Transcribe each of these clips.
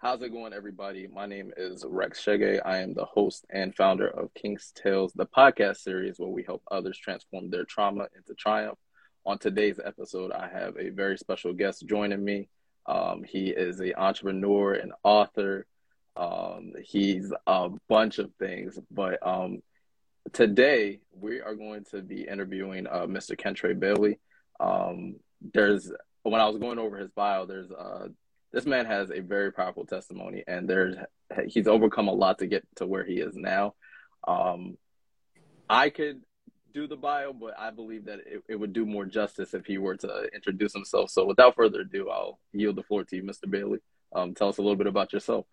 How's it going, everybody? My name is Rex Shege. I am the host and founder of King's Tales, the podcast series where we help others transform their trauma into triumph. On today's episode, I have a very special guest joining me. Um, he is an entrepreneur and author. Um, he's a bunch of things, but um, today we are going to be interviewing uh, Mr. Kentre Bailey. Um, there's when I was going over his bio, there's uh, this man has a very powerful testimony, and there's he's overcome a lot to get to where he is now. Um, I could do the bio, but I believe that it, it, would do more justice if he were to introduce himself. So, without further ado, I'll yield the floor to you, Mr. Bailey. Um, tell us a little bit about yourself.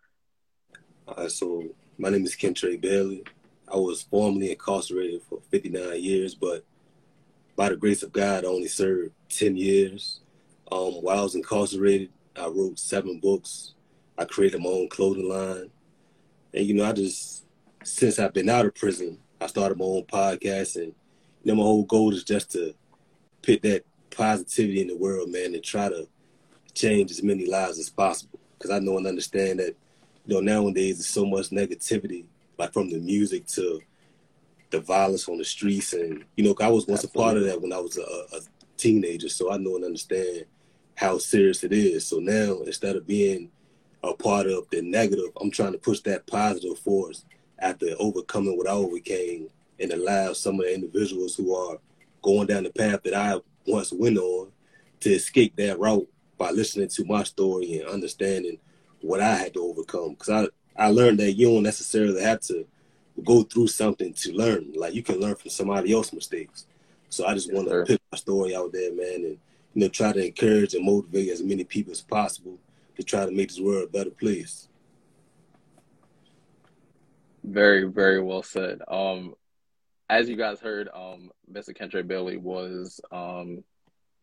So, my name is Kentre Bailey. I was formerly incarcerated for 59 years, but by the grace of God, I only served 10 years. Um, while I was incarcerated, I wrote seven books. I created my own clothing line. And, you know, I just, since I've been out of prison, I started my own podcast. And, you know, my whole goal is just to put that positivity in the world, man, and try to change as many lives as possible. Because I know and understand that, you know, nowadays there's so much negativity, like from the music to the violence on the streets. And, you know, I was once Absolutely. a part of that when I was a, a teenager. So I know and understand how serious it is. So now instead of being a part of the negative, I'm trying to push that positive force after overcoming what I overcame and allow some of the individuals who are going down the path that I once went on to escape that route by listening to my story and understanding what I had to overcome. Because I, I learned that you don't necessarily have to go through something to learn. Like you can learn from somebody else's mistakes. So I just yes, want to put my story out there, man, and you know, try to encourage and motivate as many people as possible to try to make this world a better place. Very, very well said. Um, as you guys heard, um, Mr. Kentre Bailey was um,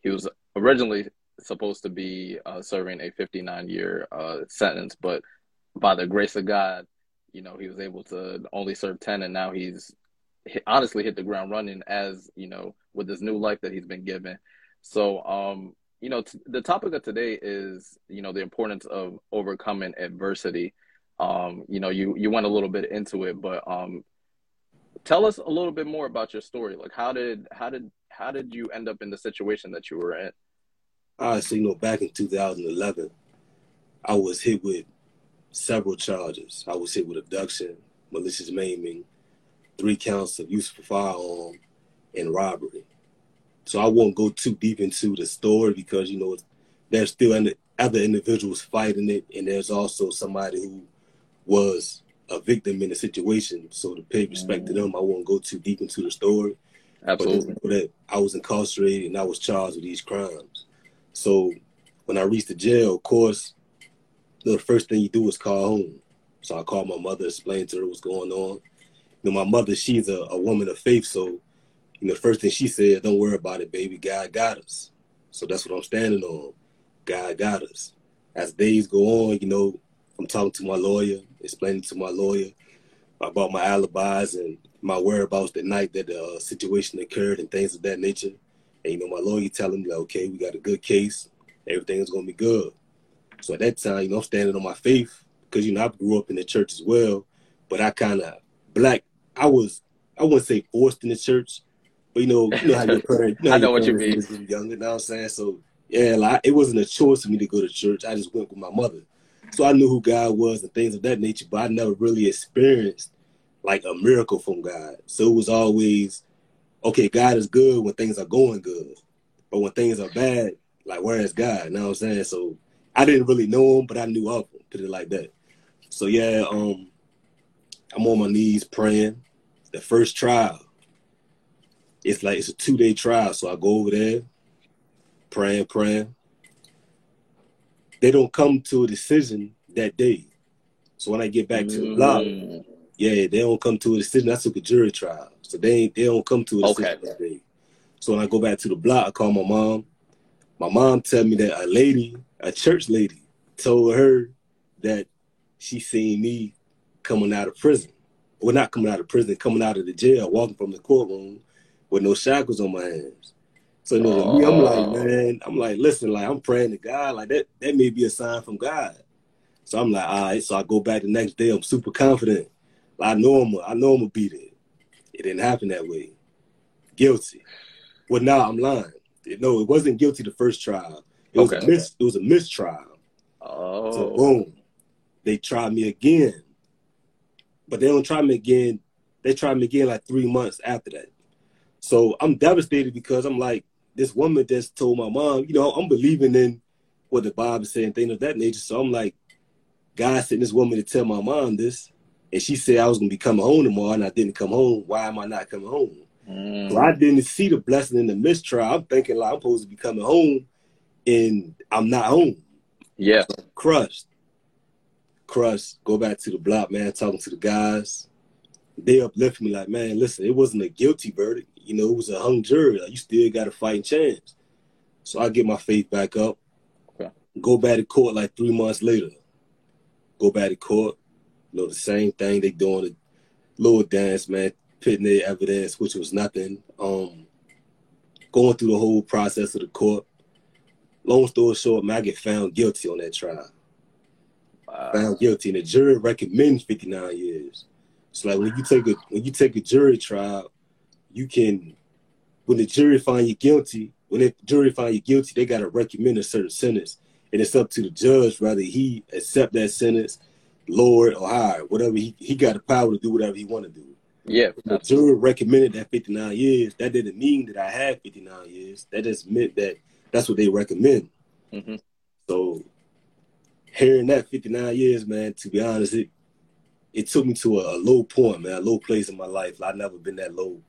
he was originally supposed to be uh, serving a 59 year uh, sentence, but by the grace of God, you know, he was able to only serve 10, and now he's honestly hit the ground running as you know with this new life that he's been given. So, um, you know, t- the topic of today is, you know, the importance of overcoming adversity. Um, you know, you you went a little bit into it, but um, tell us a little bit more about your story. Like, how did how did how did you end up in the situation that you were in? Uh, so you know, back in 2011, I was hit with several charges. I was hit with abduction, malicious maiming, three counts of use of firearm, and robbery. So I won't go too deep into the story because you know there's still other individuals fighting it, and there's also somebody who was a victim in the situation. So to pay respect to mm-hmm. them, I won't go too deep into the story. Absolutely. But that I was incarcerated and I was charged with these crimes. So when I reached the jail, of course, the first thing you do is call home. So I called my mother, explained to her what's going on. You know, my mother, she's a, a woman of faith, so the first thing she said, don't worry about it, baby. God got us. So that's what I'm standing on. God got us. As days go on, you know, I'm talking to my lawyer, explaining to my lawyer about my alibis and my whereabouts the night that the uh, situation occurred and things of that nature. And, you know, my lawyer telling me, like, okay, we got a good case. Everything's going to be good. So at that time, you know, I'm standing on my faith because, you know, I grew up in the church as well. But I kind of, black, I was, I wouldn't say forced in the church, you know, you know how your parents. You know I know what you mean. Younger, you know what I'm saying? So yeah, like it wasn't a choice for me to go to church. I just went with my mother. So I knew who God was and things of that nature, but I never really experienced like a miracle from God. So it was always, okay, God is good when things are going good. But when things are bad, like where is God? You know what I'm saying? So I didn't really know him, but I knew of him, put it like that. So yeah, um, I'm on my knees praying. The first trial, it's like it's a two day trial. So I go over there, praying, praying. They don't come to a decision that day. So when I get back to the block, mm. yeah, they don't come to a decision. I took a jury trial. So they they don't come to a decision okay. that day. So when I go back to the block, I call my mom. My mom tell me that a lady, a church lady, told her that she seen me coming out of prison. Well, not coming out of prison, coming out of the jail, walking from the courtroom with no shackles on my hands. So you know, me, I'm like, man, I'm like, listen, like I'm praying to God, like that. That may be a sign from God. So I'm like, all right. So I go back the next day. I'm super confident. I know I'm, I know I'm gonna beat it. It didn't happen that way. Guilty. Well, now I'm lying. No, it wasn't guilty the first trial. It was okay. a mis- it was a mistrial. Oh. So boom, they tried me again, but they don't try me again. They tried me again like three months after that. So I'm devastated because I'm like this woman just told my mom, you know, I'm believing in what the Bible is saying, things of that nature. So I'm like, God sent this woman to tell my mom this, and she said I was gonna be coming home tomorrow, and I didn't come home. Why am I not coming home? Mm. So I didn't see the blessing in the mistrial. I'm thinking like I'm supposed to be coming home, and I'm not home. Yeah, so crushed, crushed. Go back to the block, man. Talking to the guys, they uplift me like, man, listen, it wasn't a guilty verdict. You know, it was a hung jury. Like, you still got a fighting chance. So I get my faith back up. Okay. Go back to court like three months later. Go back to court. You know, the same thing they doing a little dance, man, pitting their evidence, which was nothing. Um, going through the whole process of the court. Long story short, man, I get found guilty on that trial. Wow. Found guilty, and the jury recommends 59 years. So like when you take a when you take a jury trial, you can when the jury find you guilty, when the jury find you guilty, they gotta recommend a certain sentence. And it's up to the judge whether he accept that sentence, lower or higher. Whatever he, he got the power to do whatever he want to do. Yeah. The jury recommended that 59 years. That didn't mean that I had 59 years. That just meant that that's what they recommend. Mm-hmm. So hearing that 59 years, man, to be honest, it it took me to a, a, low point, man, a low place in my life. I've never been that low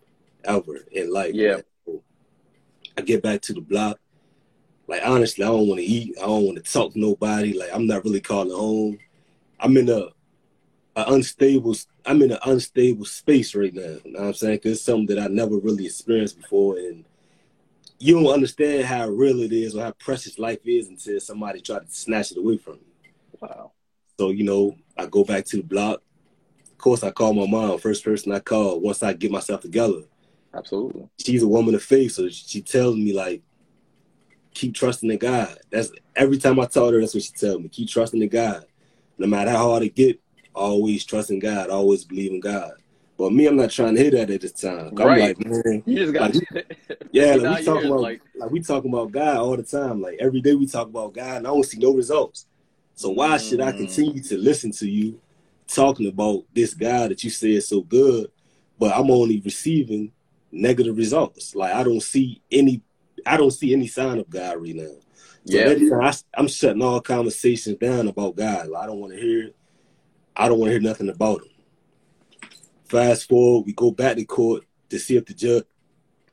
ever in life. Yeah. So I get back to the block. Like honestly, I don't want to eat. I don't want to talk to nobody. Like I'm not really calling home. I'm in a, a unstable. I'm in an unstable space right now. You know what I'm saying? Cause it's something that I never really experienced before, and you don't understand how real it is or how precious life is until somebody try to snatch it away from you. Wow. So you know, I go back to the block Of course, I call my mom. First person I call once I get myself together. Absolutely. She's a woman of faith, so she tells me like, keep trusting in God. That's every time I tell her, that's what she tells me. Keep trusting in God. No matter how hard it get, always trust in God. Always believe in God. But me, I'm not trying to hear that at this time. I'm right. like, man, you just got like, yeah, like we talking about like... like we talking about God all the time. Like every day we talk about God, and I don't see no results. So why mm. should I mm. continue to listen to you talking about this God that you say is so good, but I'm only receiving negative results. Like I don't see any, I don't see any sign of God right now. So yeah, I, am shutting all conversations down about God. Like, I don't want to hear. I don't want to hear nothing about him. Fast forward, we go back to court to see if the judge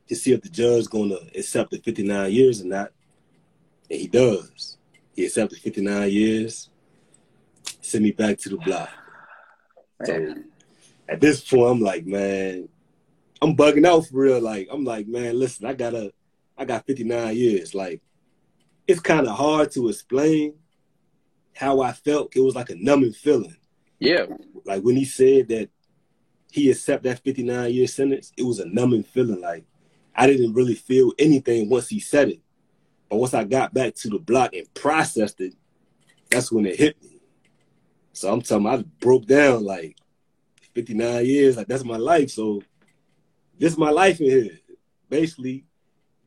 to see if the judge gonna accept the 59 years or not. And he does. He accepted 59 years, send me back to the block. So at this point, I'm like, man, I'm bugging out for real. Like, I'm like, man, listen, I got a, I got 59 years. Like, it's kind of hard to explain how I felt. It was like a numbing feeling. Yeah. Like when he said that he accept that 59 year sentence, it was a numbing feeling. Like I didn't really feel anything once he said it. But once I got back to the block and processed it, that's when it hit me. So I'm talking, I broke down like 59 years, like that's my life. So this is my life in here. Basically,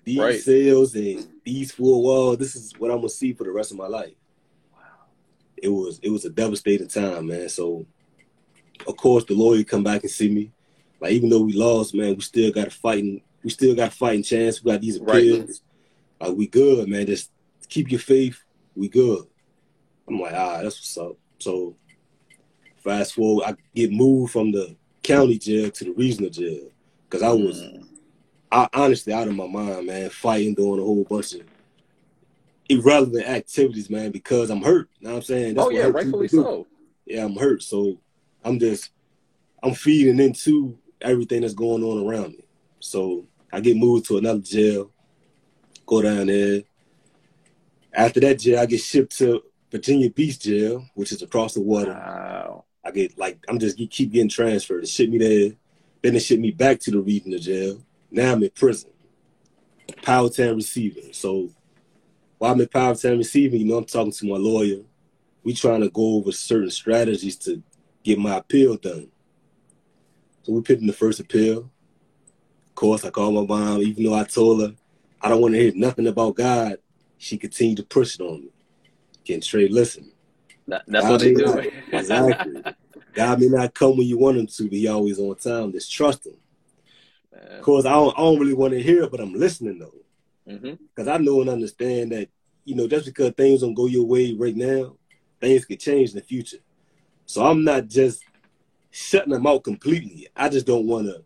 these right. cells and these four walls, this is what I'm gonna see for the rest of my life. Wow. It was it was a devastating time, man. So of course the lawyer come back and see me. Like even though we lost, man, we still got a fighting, we still got a fighting chance. We got these appeals. Right. Like we good, man. Just keep your faith. We good. I'm like, ah, that's what's up. So fast forward, I get moved from the county jail to the regional jail because I was, mm. I honestly out of my mind, man, fighting, doing a whole bunch of irrelevant activities, man, because I'm hurt. You know what I'm saying? That's oh yeah, rightfully so. Yeah, I'm hurt, so I'm just, I'm feeding into everything that's going on around me. So I get moved to another jail, go down there. After that jail, I get shipped to Virginia Beach Jail, which is across the water. Wow. I get like I'm just keep getting transferred. They ship me there, then they ship me back to the regional jail. Now I'm in prison. Power Powhatan receiving. So while I'm in Powhatan receiving, you know, I'm talking to my lawyer. we trying to go over certain strategies to get my appeal done. So we put in the first appeal. Of course, I called my mom, even though I told her I don't want to hear nothing about God. She continued to push it on me. Getting straight, listen. That, that's God what they do. Exactly. God may not come when you want him to, but he always on time. Just trust him. Man. Of I don't, I don't really want to hear it, but I'm listening though. Because mm-hmm. I know and understand that, you know, just because things don't go your way right now, things could change in the future. So I'm not just shutting them out completely. I just don't want to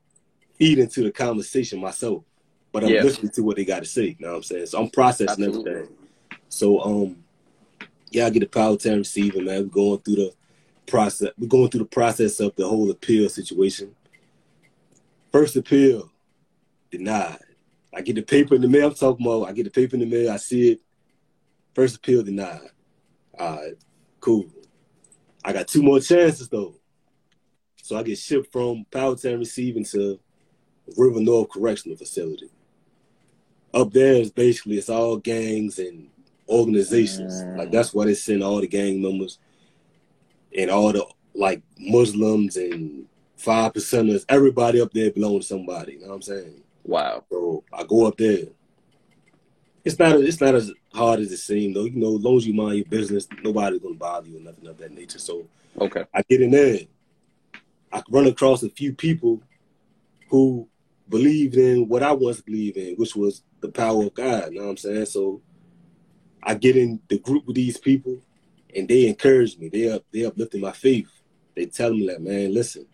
feed into the conversation myself. But I'm yeah. listening to what they got to say. You know what I'm saying? So I'm processing Absolutely. everything. So um yeah, I get the power to receiving, man. We're going through the process. We're going through the process of the whole appeal situation. First appeal, denied. I get the paper in the mail. I'm talking about. I get the paper in the mail. I see it. First appeal denied. All right, cool. I got two more chances though. So I get shipped from Powhatan Receiving to River North Correctional Facility. Up there is basically it's all gangs and organizations. Mm. Like that's why they send all the gang members and all the like Muslims and five percenters. Everybody up there belongs to somebody. You know what I'm saying? Wow. So I go up there. It's not it's not as hard as it seems though. You know, as long as you mind your business, nobody's gonna bother you or nothing of that nature. So okay, I get in there. I run across a few people who believed in what I once believed in, which was the power of God. You know what I'm saying? So I get in the group with these people, and they encourage me. They up they uplifting my faith. They tell me that, man, listen,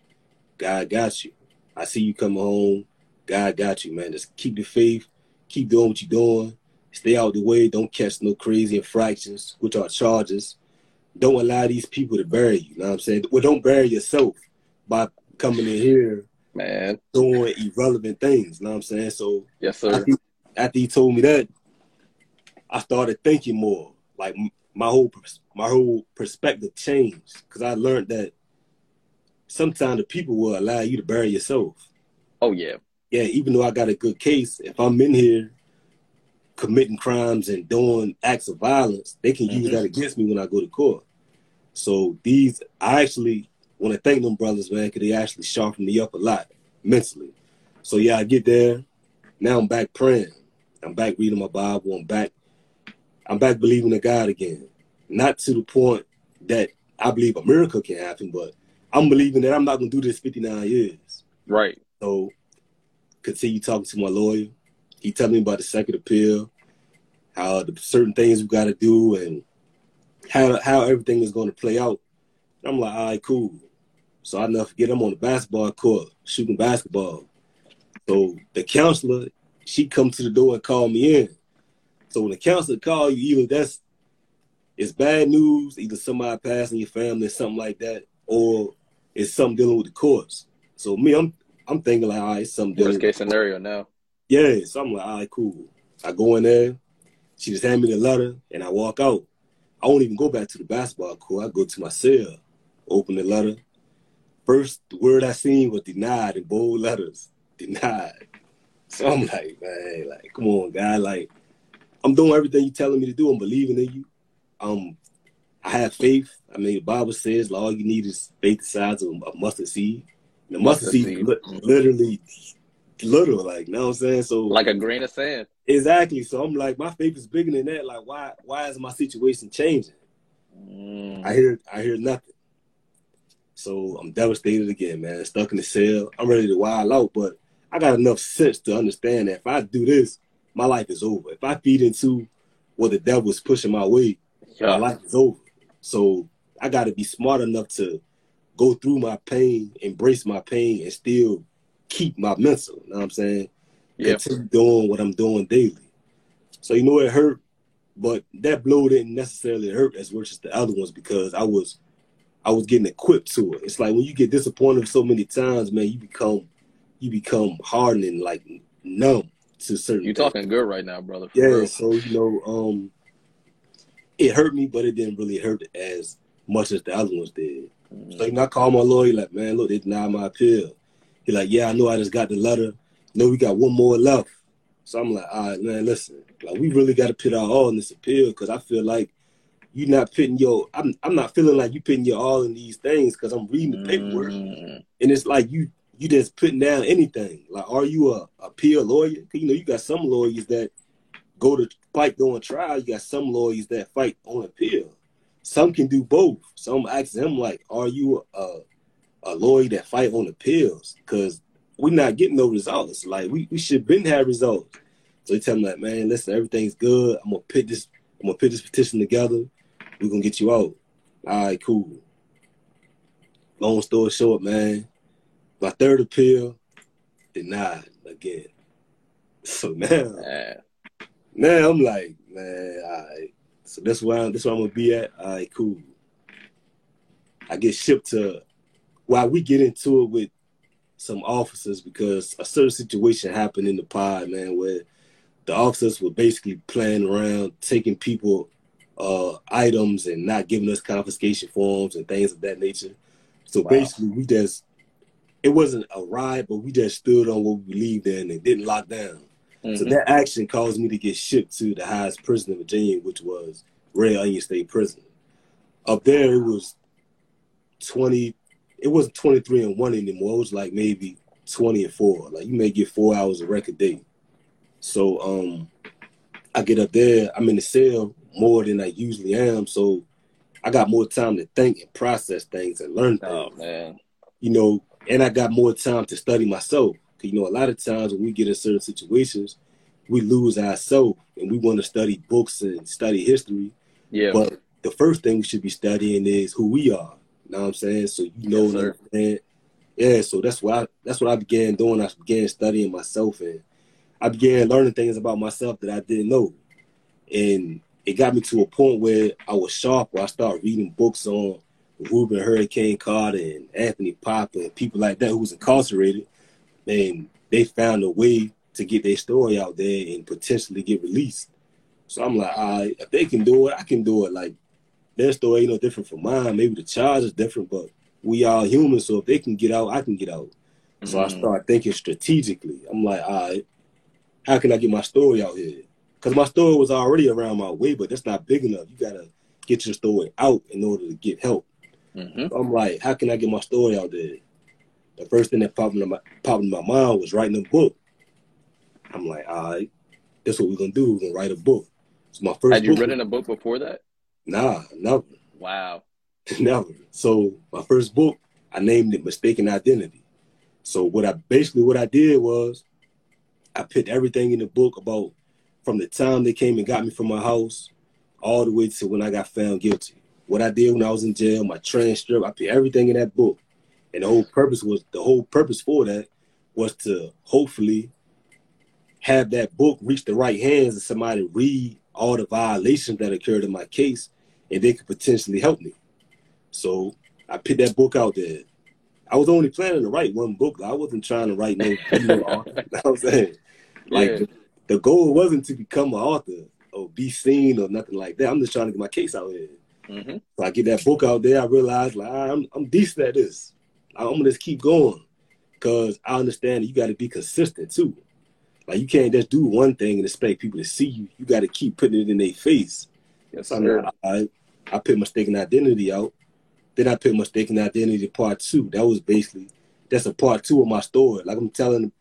God got you. I see you coming home. God got you, man. Just keep the faith. Keep doing what you're doing. Stay out of the way. Don't catch no crazy infractions, which are charges. Don't allow these people to bury you. you know what I'm saying? Well, don't bury yourself by coming in here, man, doing irrelevant things. You know what I'm saying? So, yes, sir. After, after he told me that, I started thinking more. Like my whole my whole perspective changed because I learned that sometimes the people will allow you to bury yourself. Oh yeah, yeah. Even though I got a good case, if I'm in here committing crimes and doing acts of violence, they can mm-hmm. use that against me when I go to court. So these, I actually want to thank them brothers, man, because they actually sharpened me up a lot mentally. So yeah, I get there. Now I'm back praying. I'm back reading my Bible. I'm back I'm back believing in God again. Not to the point that I believe a miracle can happen, but I'm believing that I'm not gonna do this 59 years. Right. So continue talking to my lawyer. He telling me about the second appeal, how the certain things we gotta do and how how everything is gonna play out. And I'm like, all right, cool. So I never forget I'm on the basketball court shooting basketball. So the counselor, she come to the door and call me in. So when the counselor call you, either that's it's bad news, either somebody passing your family or something like that, or it's something dealing with the courts. So me, I'm I'm thinking like, all right, something worst case scenario now. Yeah, so I'm like, all right, cool. I go in there, she just hand me the letter, and I walk out. I won't even go back to the basketball court. I go to my cell, open the letter. First word I seen was denied in bold letters. Denied. So I'm like, man, like, come on, guy, like I'm doing everything you're telling me to do. I'm believing in you. Um, I have faith. I mean, the Bible says all you need is faith the size of a mustard seed. The mustard, mustard seed, seed. literally little, like, you know what I'm saying? So like a grain of sand. Exactly. So I'm like, my faith is bigger than that. Like, why why is my situation changing? Mm. I hear I hear nothing. So I'm devastated again, man. Stuck in the cell. I'm ready to wild out, but I got enough sense to understand that if I do this, my life is over. If I feed into what the devil is pushing my way, yeah. my life is over. So I got to be smart enough to go through my pain, embrace my pain, and still keep my mental. You know what I'm saying? Yeah. Continue doing what I'm doing daily. So you know it hurt, but that blow didn't necessarily hurt as much as the other ones because I was I was getting equipped to it. It's like when you get disappointed so many times, man, you become you become hardened and like numb to certain. You're talking good right now, brother. yeah. Real. So you know, um, it hurt me, but it didn't really hurt as much as the other ones did. Mm-hmm. So you know, I called my lawyer, like, man, look, they denied my appeal. He like, yeah, I know, I just got the letter. No, we got one more left. So I'm like, all right, man, listen, like we really got to put our all in this appeal because I feel like you're not putting your I'm I'm not feeling like you putting your all in these things because I'm reading the paperwork Mm. and it's like you you just putting down anything. Like, are you a a peer lawyer? You know, you got some lawyers that go to fight during trial. You got some lawyers that fight on appeal. Some can do both. So I'm asking him like, are you a a lawyer that fight on appeals? Because we're not getting no results. Like we, we should been have results. So he tell me like, man, listen, everything's good. I'm gonna put this I'm gonna put this petition together. We're gonna get you out. All right, cool. Long story short, man, my third appeal denied again. So now, Man. now I'm like, man, all right. So that's where I'm, that's where I'm gonna be at. All right, cool. I get shipped to while we get into it with some officers because a certain situation happened in the pod, man, where the officers were basically playing around, taking people uh items and not giving us confiscation forms and things of that nature. So Wow. basically we just it wasn't a riot, but we just stood on what we believed in and didn't lock down. So Mhm. that action caused me to get shipped to the highest prison in Virginia, which was Red Onion State Prison. Up there, it was 20, it wasn't 23 and 1 anymore. It was like maybe 20 and 4. Like you may get four hours of record day. So um I get up there, I'm in the cell more than I usually am. So I got more time to think and process things and learn things Oh man. you know, and I got more time to study myself. You know, a lot of times when we get in certain situations, we lose our soul and we want to study books and study history. Yeah. But the first thing we should be studying is who we are. You know what I'm saying? So you know Yes, and sir. understand. Yeah, so that's what I that's what I began doing. I began studying myself and I began learning things about myself that I didn't know. And it got me to a point where I was sharp where I started reading books on Rubin Hurricane Carter and Anthony Pop and people like that who was incarcerated. And they found a way to get their story out there and potentially get released. So I'm like, all right, if they can do it, I can do it. Like their story ain't no different from mine. Maybe the charge is different, but we all human. So if they can get out, I can get out. So I Mhm. start thinking strategically. I'm like, all right, how can I get my story out here? Because my story was already around my way, but that's not big enough. You gotta get your story out in order to get help. Mhm. I'm like, how can I get my story out there? The first thing that popped into my popped in my mind was writing a book. I'm like, all right, that's what we're gonna do. We're gonna write a book. So my first Had you book- written a book before that? Nah, never, Wow. never. So my first book, I named it Mistaken Identity. So what I basically what I did was I put everything in the book about from the time they came and got me from my house all the way to when I got found guilty. What I did when I was in jail, my transcript, I put everything in that book. And the whole purpose was the whole purpose for that was to hopefully have that book reach the right hands and somebody read all the violations that occurred in my case and they could potentially help me. So I put that book out there. I was only planning to write one book. I wasn't trying to write no, author. You know what I'm saying? Like Yeah. the, the goal wasn't to become an author or be seen or nothing like that. I'm just trying to get my case out here. Mhm. So I get that book out there. I realized like "Ah, I'm I'm decent at this. I'm gonna just keep going because I understand that you got to be consistent too. Like you can't just do one thing and expect people to see you. You got to keep putting it in their face. Yes, sir. I, I put mistaken identity out. Then I put mistaken identity part two. That was basically that's a part two of my story. Like I'm telling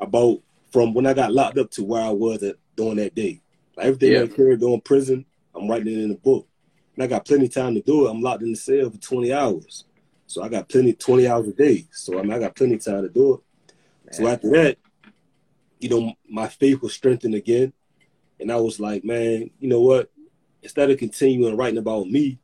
about from when I got locked up to where I was at during that day. Like everything Yeah. that occurred during prison, I'm writing it in the book. And I got plenty of time to do it. I'm locked in the cell for 20 hours. So I got plenty 20 hours a day. So I mean I got plenty of time to do it. So after that, you know, my faith was strengthened again. And I was like, man, you know what? Instead of continuing writing about me,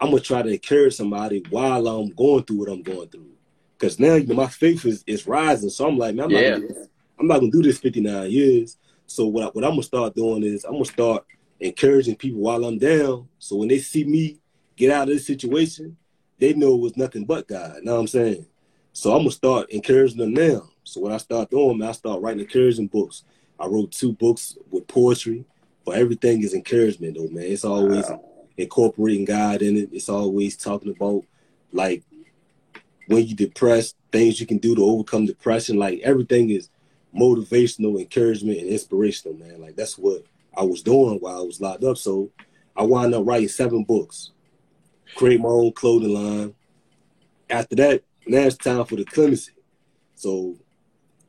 I'm gonna try to encourage somebody while I'm going through what I'm going through. Cause now you know my faith is, is rising. So I'm like, man, I'm, Yeah. not gonna, I'm not gonna do this 59 years. So what, I, what I'm gonna start doing is I'm gonna start encouraging people while I'm down. So when they see me get out of this situation, they know it was nothing but God. You know what I'm saying? So I'm gonna start encouraging them now. So what I start doing, man, I start writing encouraging books. I wrote two books with poetry, but everything is encouragement though, man. It's always Wow. incorporating God in it. It's always talking about like when you're depressed, things you can do to overcome depression. Like everything is motivational, encouragement, and inspirational, man. Like that's what I was doing while I was locked up. So I wound up writing seven books, create my own clothing line. After that, now it's time for the clemency. So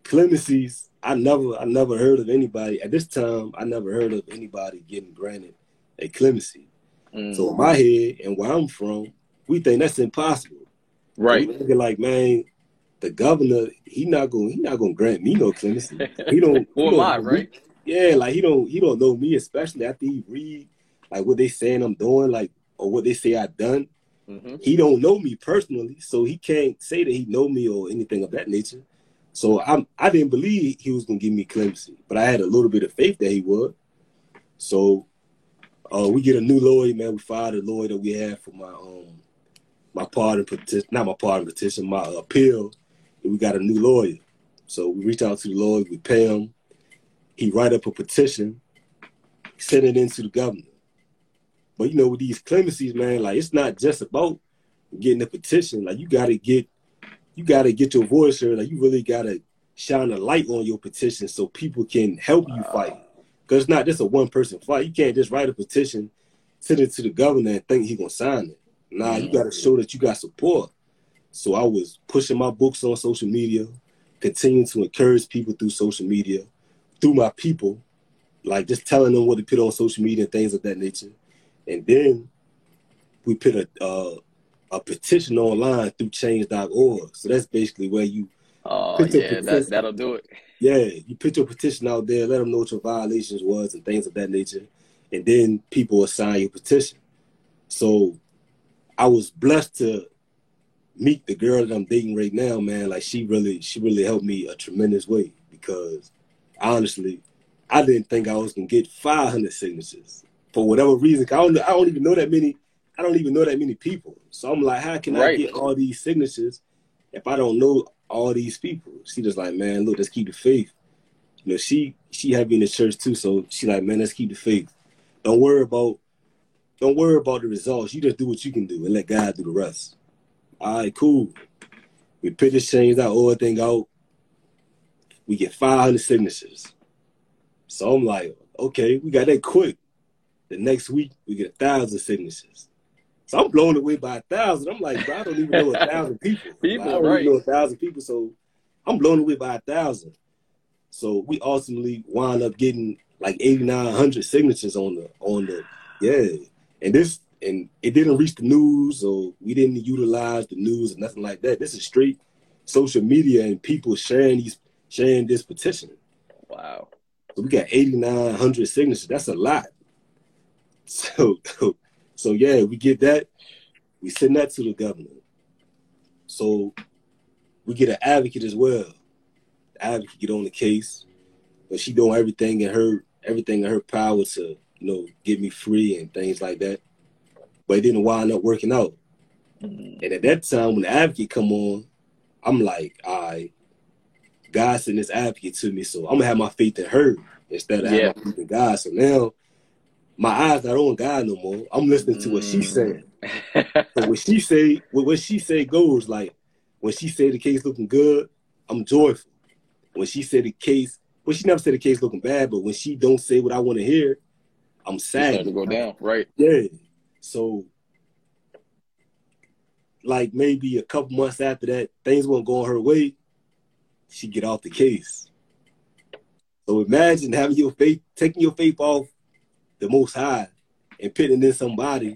clemencies, I never, I never heard of anybody at this time. I never heard of anybody getting granted a clemency. Mm. So in my head and where I'm from, we think that's impossible. Right. We thinking like, man, the governor, he not gonna he not going to grant me no clemency. He don't. Who am I, right? Yeah, like he don't, he don't know me, especially after he read like what they saying I'm doing, like or what they say I done. Mm-hmm. He don't know me personally, so he can't say that he know me or anything of that nature. So I'm I didn't believe he was gonna give me clemency, but I had a little bit of faith that he would. So uh, we get a new lawyer, man. We fired a lawyer that we had for my um my pardon petition, not my pardon petition, my appeal. we got a new lawyer. So we reach out to the lawyer, we pay him. He write up a petition, send it into the governor. But you know, with these clemencies, man, like it's not just about getting a petition. Like you gotta get you gotta get your voice heard. Like you really gotta shine a light on your petition so people can help you uh. fight. Cause it's not just a one person fight. You can't just write a petition, send it to the governor and think he gonna sign it. Nah, you gotta show that you got support. So I was pushing my books on social media, continuing to encourage people through social media, through my people, like just telling them what to put on social media and things of that nature. And then we put a uh, a petition online through change.org. So that's basically where you Oh yeah, that, that'll do it. Yeah, you put your petition out there, let them know what your violations was and things of that nature, and then people will sign your petition. So I was blessed to meet the girl that I'm dating right now, man. Like she really, she really helped me a tremendous way because honestly, I didn't think I was gonna get 500 signatures for whatever reason. I don't, I don't even know that many. I don't even know that many people. So I'm like, how can right. I get all these signatures if I don't know all these people? She just like, man, look, let's keep the faith. You know, she she had me in the church too, so she like, man, let's keep the faith. Don't worry about don't worry about the results. You just do what you can do and let God do the rest. All right, cool. We put this change out, all thing out. We get 500 signatures. So I'm like, okay, we got that quick. The next week, we get a thousand signatures. So I'm blown away by a thousand. I'm like, bro, I don't even know a thousand people. people, I don't right. even know a thousand people. So I'm blown away by a thousand. So we ultimately wind up getting like 8,900 signatures on the on the yeah. And this and it didn't reach the news, or we didn't utilize the news or nothing like that. This is straight social media and people sharing these sharing this petition. Wow. So we got 8,900 signatures. That's a lot. So, so yeah, we get that. We send that to the governor. So we get an advocate as well. The advocate get on the case, but she doing everything in her everything in her power to you know get me free and things like that. But it didn't wind up working out. Mm-hmm. And at that time, when the advocate come on, I'm like, all right, God sent this advocate to me, so I'm gonna have my faith in her instead of yeah. having my faith in God. So now my eyes not on God no more. I'm listening to what she's saying. Mm. so when she say what she say goes like when she say the case looking good, I'm joyful. When she said the case, well, she never said the case looking bad, but when she don't say what I want to hear, I'm sad. to go down, right? Yeah. So, like maybe a couple months after that, things weren't going her way. She get off the case. So imagine having your faith, taking your faith off the Most High and pitting in somebody,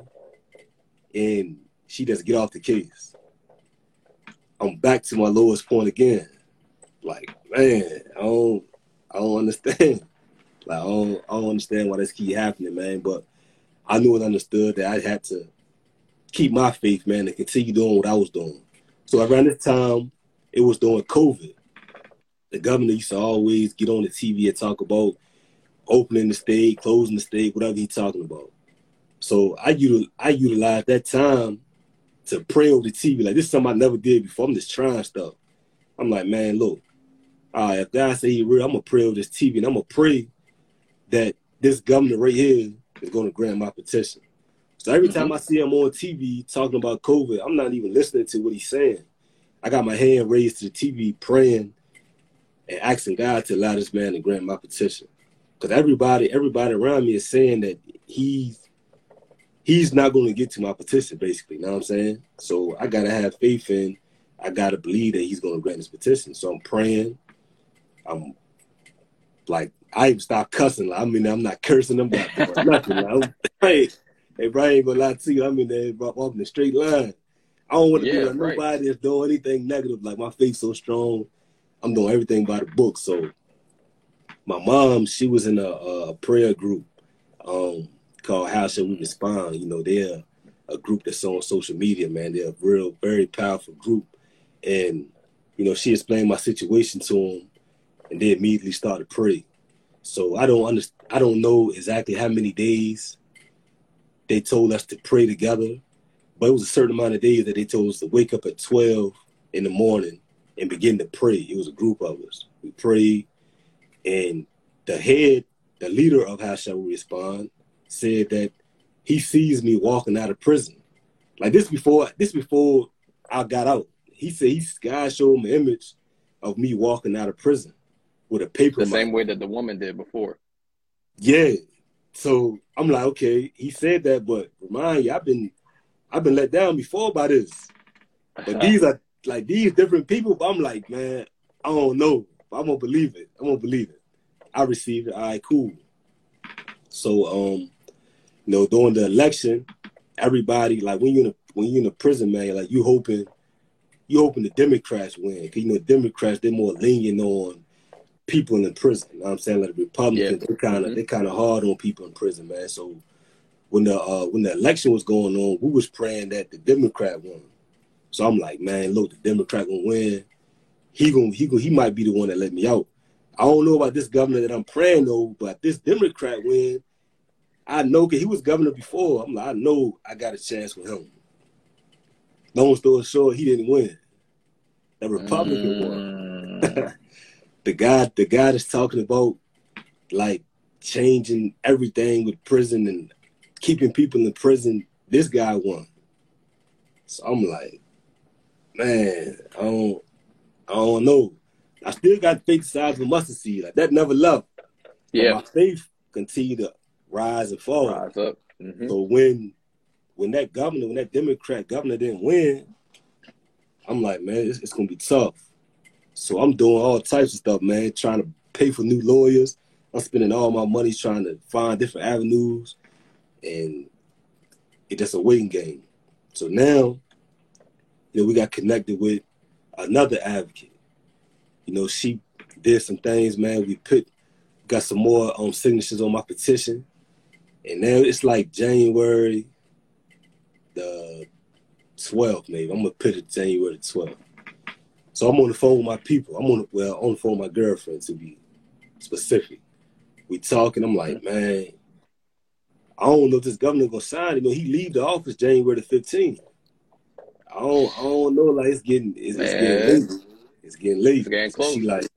and she just get off the case. I'm back to my lowest point again. Like, man, I don't, I don't understand. Like, I don't, I don't understand why this keep happening, man. But I knew and understood that I had to keep my faith, man, and continue doing what I was doing. So around this time, it was during COVID. The governor used to always get on the TV and talk about opening the state, closing the state, whatever he's talking about. So I util- I utilized that time to pray over the TV. Like this is something I never did before. I'm just trying stuff. I'm like, man, look, all right, if God say he real, I'm gonna pray over this TV and I'm gonna pray that this governor right here is gonna grant my petition. So every mm-hmm. time I see him on TV talking about COVID, I'm not even listening to what he's saying. I got my hand raised to the TV praying and asking God to allow this man to grant my petition because everybody everybody around me is saying that he's he's not going to get to my petition, basically. You know what I'm saying? So I gotta have faith in. I gotta believe that he's going to grant his petition. So I'm praying. I'm like I even start cussing. Like, I mean, I'm not cursing them nothing. Like, hey, hey, Brian ain't gonna lie to you. I mean, they walking the straight line. I don't want to yeah, be like right. nobody that's doing anything negative. Like my faith so strong, I'm doing everything by the book. So my mom, she was in a, a prayer group um, called How Shall We Respond. You know, they're a group that's on social media, man. They're a real, very powerful group. And, you know, she explained my situation to them and they immediately started praying. So I don't understand. I don't know exactly how many days they told us to pray together, but it was a certain amount of days that they told us to wake up at 12 in the morning and begin to pray. It was a group of us. We prayed, and the head, the leader of How Shall We Respond, said that he sees me walking out of prison. Like this before, this before I got out. He said he God showed him an image of me walking out of prison with a paper. The same way that the woman did before. Yeah. So I'm like, okay, he said that, but remind you, I've been I've been let down before by this. But these are like these different people. But I'm like, man, I don't know. I'm gonna believe it. I'm gonna believe it. I received it. All right, cool. So um, you know, during the election, everybody like when you in a when you in a prison, man, like you hoping you hoping the Democrats win. Cause you know Democrats they're more lenient on people in prison. You know what I'm saying? Like the Republicans, yeah. they kind of mm-hmm. they kind of hard on people in prison, man. So when the uh, when the election was going on, we was praying that the Democrat won. So I'm like, man, look, the Democrat gonna win. He gonna he gonna, he might be the one that let me out. I don't know about this governor that I'm praying though, but this Democrat win, I know because he was governor before. I'm like, I know I got a chance with him. Long story short, he didn't win. The Republican mm. won. the guy the guy that's talking about like changing everything with prison and keeping people in prison, this guy won. So I'm like, man, I don't I don't know. I still got faith the size of a mustard seed. Like that never left. Yeah. But my faith continue to rise and fall. Rise up. Mm-hmm. So when when that governor, when that Democrat governor didn't win, I'm like, man, it's, it's gonna be tough. So I'm doing all types of stuff, man, trying to pay for new lawyers. I'm spending all my money trying to find different avenues, and it's just a waiting game. So now, you know, we got connected with another advocate. You know, she did some things, man. We put got some more um signatures on my petition, and now it's like January the 12th, maybe. I'm gonna put it January the 12th. So I'm on the phone with my people. I'm on the, well on the phone with my girlfriend to be specific. We talking. I'm like, man, I don't know if this governor gonna sign. You know, he leave the office January the 15th. I don't, I don't know. Like it's getting, it's, it's getting late. It's getting late. It's getting close. So she like,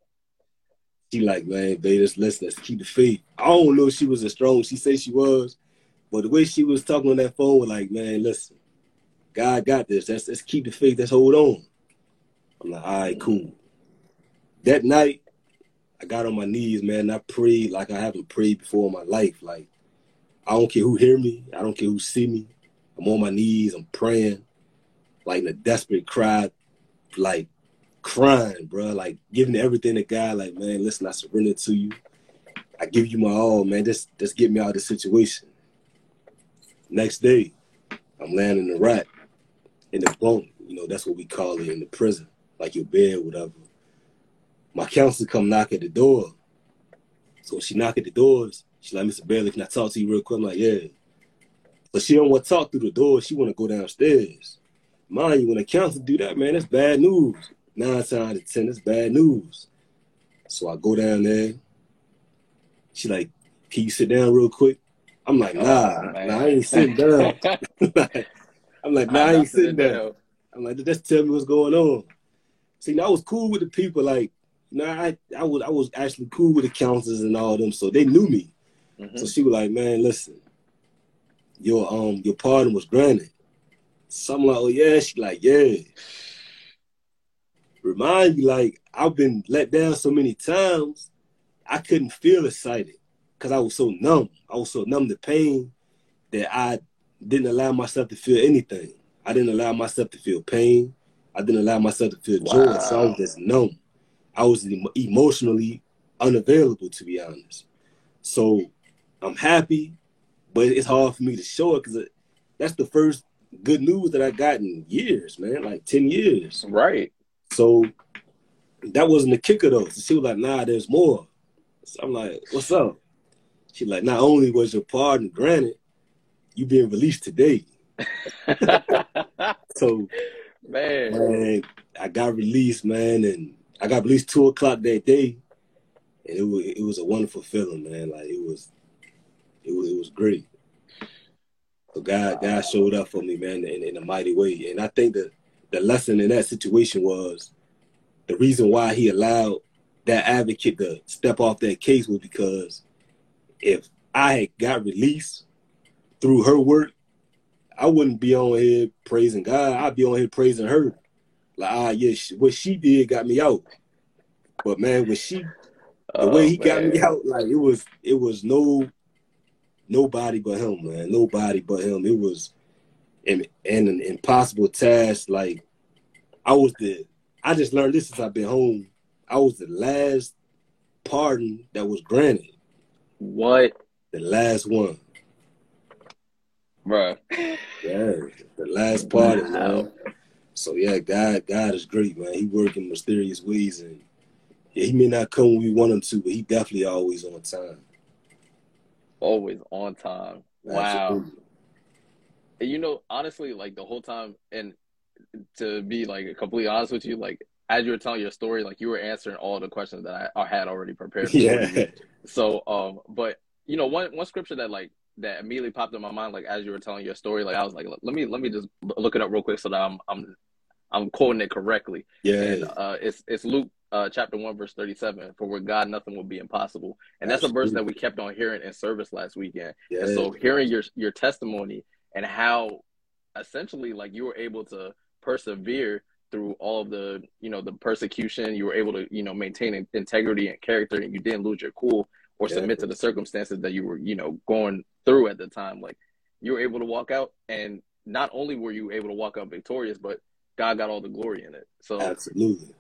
she like, man, baby, let's, let's let's keep the faith. I don't know if she was as strong. She said she was, but the way she was talking on that phone was like, man, listen, God got this. Let's let's keep the faith. Let's hold on. I'm like, all right, cool. That night, I got on my knees, man. I prayed like I haven't prayed before in my life. Like, I don't care who hear me. I don't care who see me. I'm on my knees. I'm praying, like in a desperate cry, like crying, bro. Like giving everything to God. Like, man, listen, I surrender to you. I give you my all, man. Just, just get me out of the situation. Next day, I'm laying in the rack in the bunk. You know, that's what we call it in the prison like your bed, whatever. My counselor come knock at the door. So she knock at the doors. She like, Mr. Bailey, can I talk to you real quick? I'm like, yeah. But she don't want to talk through the door. She want to go downstairs. Mind you, when a counselor do that, man, that's bad news. Nine times out of ten, it's bad news. So I go down there. She like, can you sit down real quick? I'm like, oh, nah, oh, nah I ain't sitting down. I'm like, nah, I ain't sitting down. I'm like, just tell me what's going on. See, I was cool with the people. Like, you know, I I was I was actually cool with the counselors and all them, so they knew me. Mm-hmm. So she was like, "Man, listen, your um your pardon was granted." So I'm like, "Oh yeah." She like, "Yeah." Remind me, like I've been let down so many times, I couldn't feel excited because I was so numb. I was so numb to pain that I didn't allow myself to feel anything. I didn't allow myself to feel pain. I didn't allow myself to feel joy. So I was just numb. I was emotionally unavailable, to be honest. So I'm happy, but it's hard for me to show it because that's the first good news that I got in years, man, like 10 years. Right. So that wasn't the kicker though. So she was like, nah, there's more. So I'm like, what's up? She like, not only was your pardon granted, you being released today. so man. man, I got released, man, and I got released two o'clock that day, and it was it was a wonderful feeling, man. Like it was, it was it was great. So God, God showed up for me, man, in, in a mighty way. And I think that the lesson in that situation was the reason why he allowed that advocate to step off that case was because if I had got released through her work, I wouldn't be on here praising God. I'd be on here praising her. Like, ah, yeah, what she did got me out. But man, when she, the oh, way he man. got me out, like it was, it was no nobody but him, man. Nobody but him. It was and, and an impossible task. Like I was the I just learned this since I've been home. I was the last pardon that was granted. What? The last one. Bruh. Yeah, the last pardon, wow. man. So yeah, God, God is great, man. He works in mysterious ways, and yeah, he may not come when we want him to, but he definitely always on time always on time. Wow. You know, honestly, like the whole time, and to be like completely honest with you, like as you were telling your story, like you were answering all the questions that I, I had already prepared. yeah. So, um, but you know, one one scripture that like that immediately popped in my mind, like as you were telling your story, like I was like, let me let me just look it up real quick so that I'm I'm I'm quoting it correctly. Yeah. And, uh, it's it's Luke uh, chapter 1, verse 37, for with God nothing will be impossible. And that's Absolutely. a verse that we kept on hearing in service last weekend. Yeah. And so hearing your your testimony and how essentially like you were able to persevere through all of the, you know, the persecution, you were able to, you know, maintain integrity and character and you didn't lose your cool or yeah. submit to the circumstances that you were, you know, going through at the time. Like you were able to walk out and not only were you able to walk out victorious, but God got all the glory in it. So Absolutely.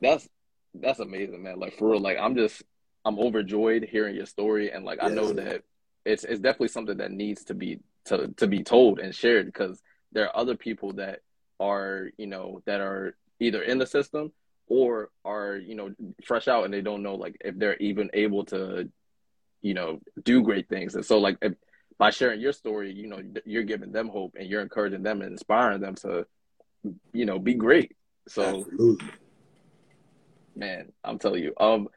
That's that's amazing, man. Like for real, like I'm just I'm overjoyed hearing your story, and like I know that it's it's definitely something that needs to be to to be told and shared because there are other people that are you know that are either in the system or are you know fresh out and they don't know like if they're even able to you know do great things and so like if, by sharing your story you know you're giving them hope and you're encouraging them and inspiring them to you know be great so Absolutely man, I'm telling you. Um,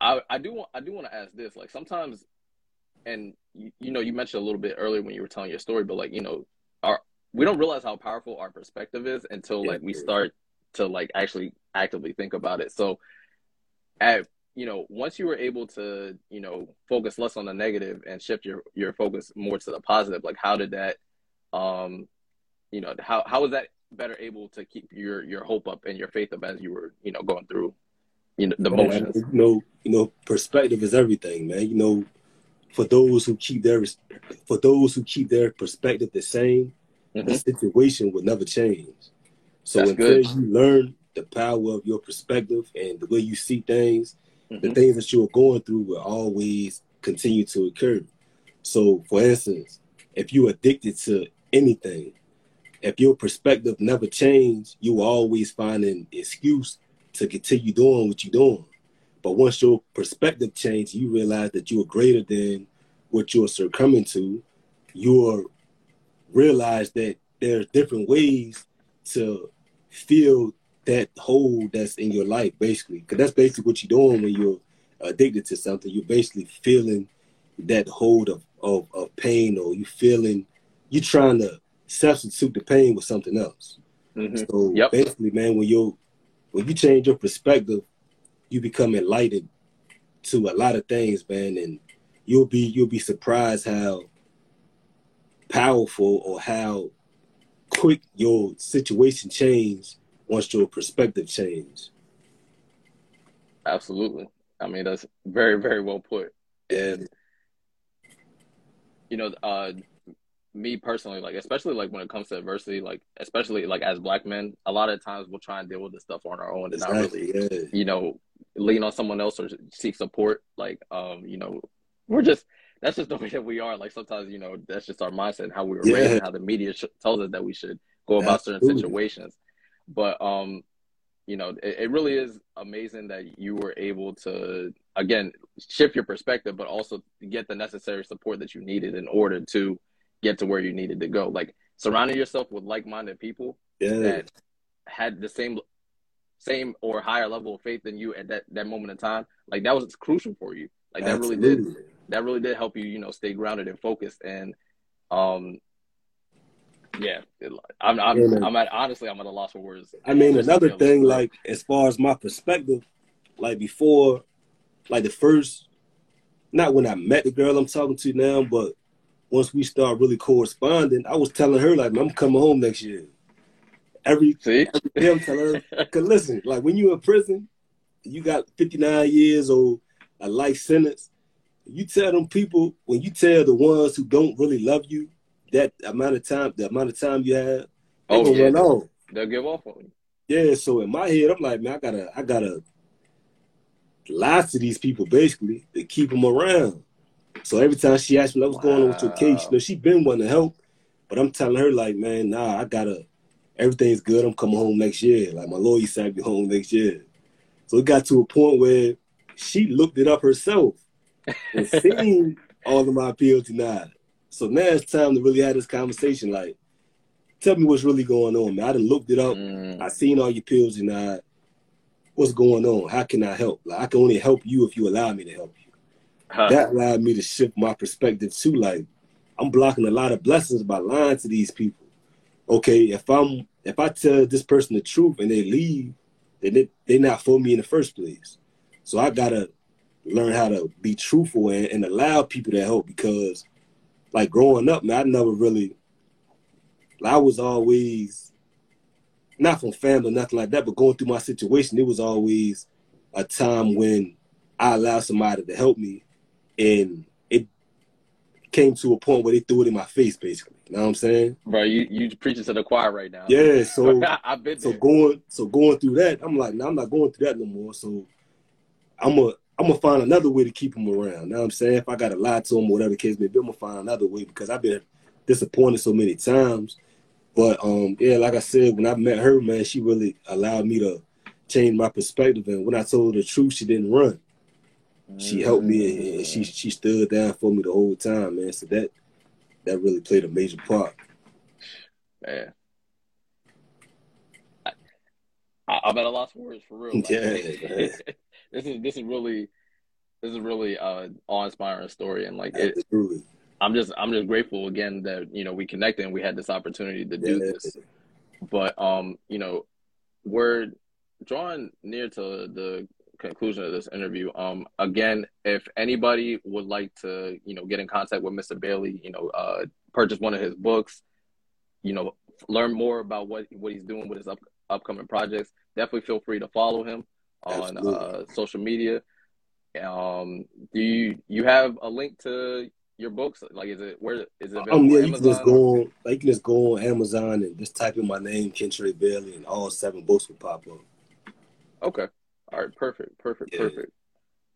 I I do want I do want to ask this. Like sometimes, and you, you know, you mentioned a little bit earlier when you were telling your story, but like you know, our we don't realize how powerful our perspective is until like we start to like actually actively think about it. So, at you know, once you were able to you know focus less on the negative and shift your your focus more to the positive, like how did that, um, you know, how how was that better able to keep your your hope up and your faith up as you were you know going through you know the motions. You know, you know, perspective is everything, man. You know, for those who keep their for those who keep their perspective the same, mm-hmm. the situation will never change. So That's until good. you learn the power of your perspective and the way you see things, mm-hmm. the things that you're going through will always continue to occur. So, for instance, if you're addicted to anything, if your perspective never change, you will always find an excuse to continue doing what you're doing. But once your perspective changes, you realize that you are greater than what you're succumbing to. You'll realize that there's different ways to feel that hole that's in your life, basically. Because that's basically what you're doing when you're addicted to something. You're basically feeling that hold of, of, of pain, or you feeling you're trying to substitute the pain with something else. Mm-hmm. So yep. basically, man, when you're when you change your perspective, you become enlightened to a lot of things, man, and you'll be you'll be surprised how powerful or how quick your situation change once your perspective change. Absolutely. I mean, that's very, very well put. And you know, uh, me personally, like especially like when it comes to adversity, like especially like as black men, a lot of times we'll try and deal with this stuff on our own and exactly, not really, yeah. you know, lean on someone else or seek support. Like, um, you know, we're just that's just the way that we are. Like sometimes, you know, that's just our mindset and how we were yeah. raised and how the media sh- tells us that we should go about Absolutely. certain situations. But um, you know, it, it, really is amazing that you were able to again shift your perspective, but also get the necessary support that you needed in order to get to where you needed to go. Like surrounding yourself with like-minded people yeah. that had the same same or higher level of faith than you at that, that moment in time, like that was crucial for you. Like that Absolutely. really did that really did help you, you know, stay grounded and focused. And um yeah, it, I'm I'm, yeah, I'm at honestly I'm at a loss for words. I mean, another thing, like as far as my perspective, like before, like the first, not when I met the girl I'm talking to now, but once we start really corresponding, I was telling her like I'm coming home next year. Every, See? every day I'm telling her, cause listen, like when you're in prison, you got 59 years or a life sentence. You tell them people when you tell the ones who don't really love you that amount of time, the amount of time you have, oh yeah, they'll, they'll give off on you. Yeah, so in my head, I'm like, man, I gotta, I gotta lie to these people basically to keep them around. So every time she asked me, "What's wow. going on with your case?" You know, she been wanting to help, but I'm telling her like, man, nah, I gotta. Everything's good. I'm coming home next year. Like my lawyer said, I'll be home next year. So it got to a point where she looked it up herself and seen all of my appeals denied. So now it's time to really have this conversation. Like, tell me what's really going on, man. I done looked it up. Mm. I seen all your pills denied. What's going on? How can I help? Like, I can only help you if you allow me to help you. Huh. That allowed me to shift my perspective too. Like, I'm blocking a lot of blessings by lying to these people. Okay, if I'm if I tell this person the truth and they leave, then they, they're not for me in the first place. So I gotta learn how to be truthful and, and allow people to help because like growing up, man, I never really I was always not from family, nothing like that, but going through my situation, it was always a time when I allowed somebody to help me and it came to a point where they threw it in my face basically. You know what I'm saying? Bro, you you preaching to the choir right now. Yeah, so I've been so going so going through that, I'm like, no, I'm not going through that no more. So I'm a I'm gonna find another way to keep him around. Now I'm saying if I gotta lie to him, whatever the case may be, I'm gonna find another way because I've been disappointed so many times. But um, yeah, like I said, when I met her, man, she really allowed me to change my perspective. And when I told her the truth, she didn't run. She helped me and she she stood down for me the whole time, man. So that that really played a major part. Man. I, I'm at a loss for words for real. Like, yeah, this is this is really this is really uh awe inspiring story and like it, I'm just I'm just grateful again that you know we connected and we had this opportunity to do yeah. this. But um, you know, we're drawing near to the conclusion of this interview. Um, again, if anybody would like to, you know, get in contact with Mr. Bailey, you know, uh, purchase one of his books, you know, learn more about what what he's doing with his up, upcoming projects, definitely feel free to follow him on uh, social media. Um, do you you have a link to your books? Like, is it where is it? Um, yeah, you can just go on. Like, you can just go on Amazon and just type in my name, Kentre Bailey, and all seven books will pop up. Okay. All right. Perfect. Perfect. Yeah. Perfect.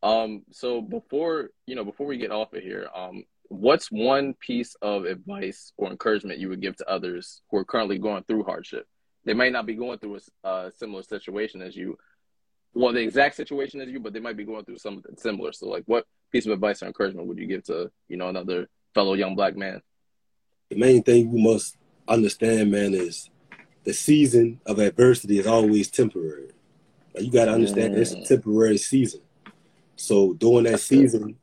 Um. So before you know, before we get off of here, um, what's one piece of advice or encouragement you would give to others who are currently going through hardship? They may not be going through a, a similar situation as you, well, the exact situation as you, but they might be going through something similar. So, like, what piece of advice or encouragement would you give to, you know, another fellow young black man? The main thing you must understand, man, is the season of adversity is always temporary. Like, you got to understand mm. it's a temporary season. So during that season,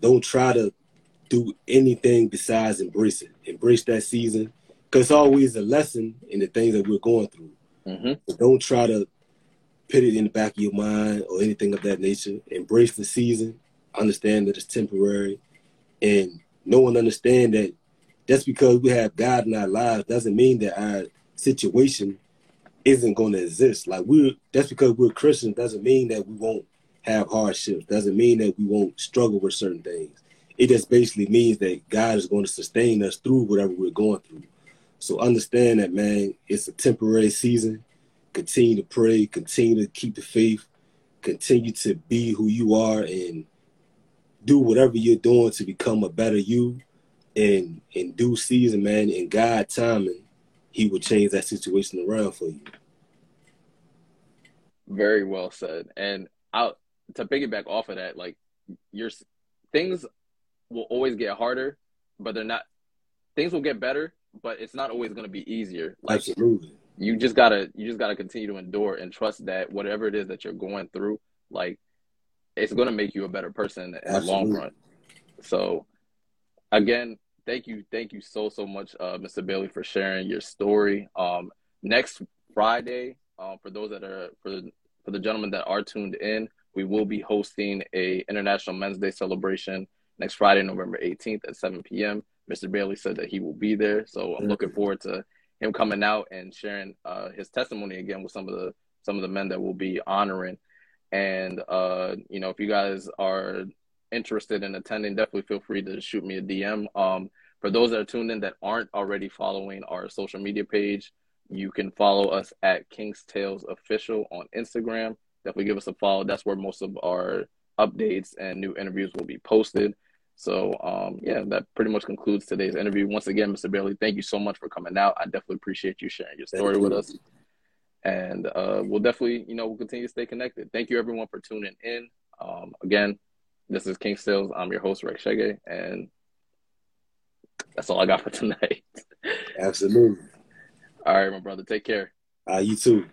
don't try to do anything besides embrace it. Embrace that season because it's always a lesson in the things that we're going through. Mm-hmm. Don't try to put it in the back of your mind or anything of that nature. Embrace the season. Understand that it's temporary, and no one understand that just because we have God in our lives doesn't mean that our situation isn't going to exist. Like we're that's because we're Christians doesn't mean that we won't have hardships. Doesn't mean that we won't struggle with certain things. it just basically means that God is going to sustain us through whatever we're going through. So understand that, man, it's a temporary season. Continue to pray, continue to keep the faith, continue to be who you are and do whatever you're doing to become a better you. And in due season, man, in God timing, he will change that situation around for you. Very well said. And out to piggyback off of that, like your things will always get harder, but they're not. Things will get better, but it's not always going to be easier. Like, Absolutely. You just gotta you just gotta continue to endure and trust that whatever it is that you're going through, like it's going to make you a better person in Absolutely. the long run. So, again, thank you, thank you so so much, uh, Mr. Bailey, for sharing your story. Um, next Friday, um, for those that are for the, for the gentlemen that are tuned in, we will be hosting a International Men's Day celebration next Friday, November 18th at 7 p.m. Mr. Bailey said that he will be there, so I'm looking forward to him coming out and sharing uh, his testimony again with some of the some of the men that will be honoring. And uh, you know, if you guys are interested in attending, definitely feel free to shoot me a DM. Um, for those that are tuned in that aren't already following our social media page, you can follow us at King's Tales Official on Instagram. Definitely give us a follow. That's where most of our updates and new interviews will be posted. So um, yeah, that pretty much concludes today's interview. Once again, Mr. Bailey, thank you so much for coming out. I definitely appreciate you sharing your story with us. And uh, we'll definitely, you know, we'll continue to stay connected. Thank you everyone for tuning in. Um, again, this is King Tales. I'm your host, Rex Shege, and that's all I got for tonight. Absolutely. All right, my brother. Take care. Uh, you too.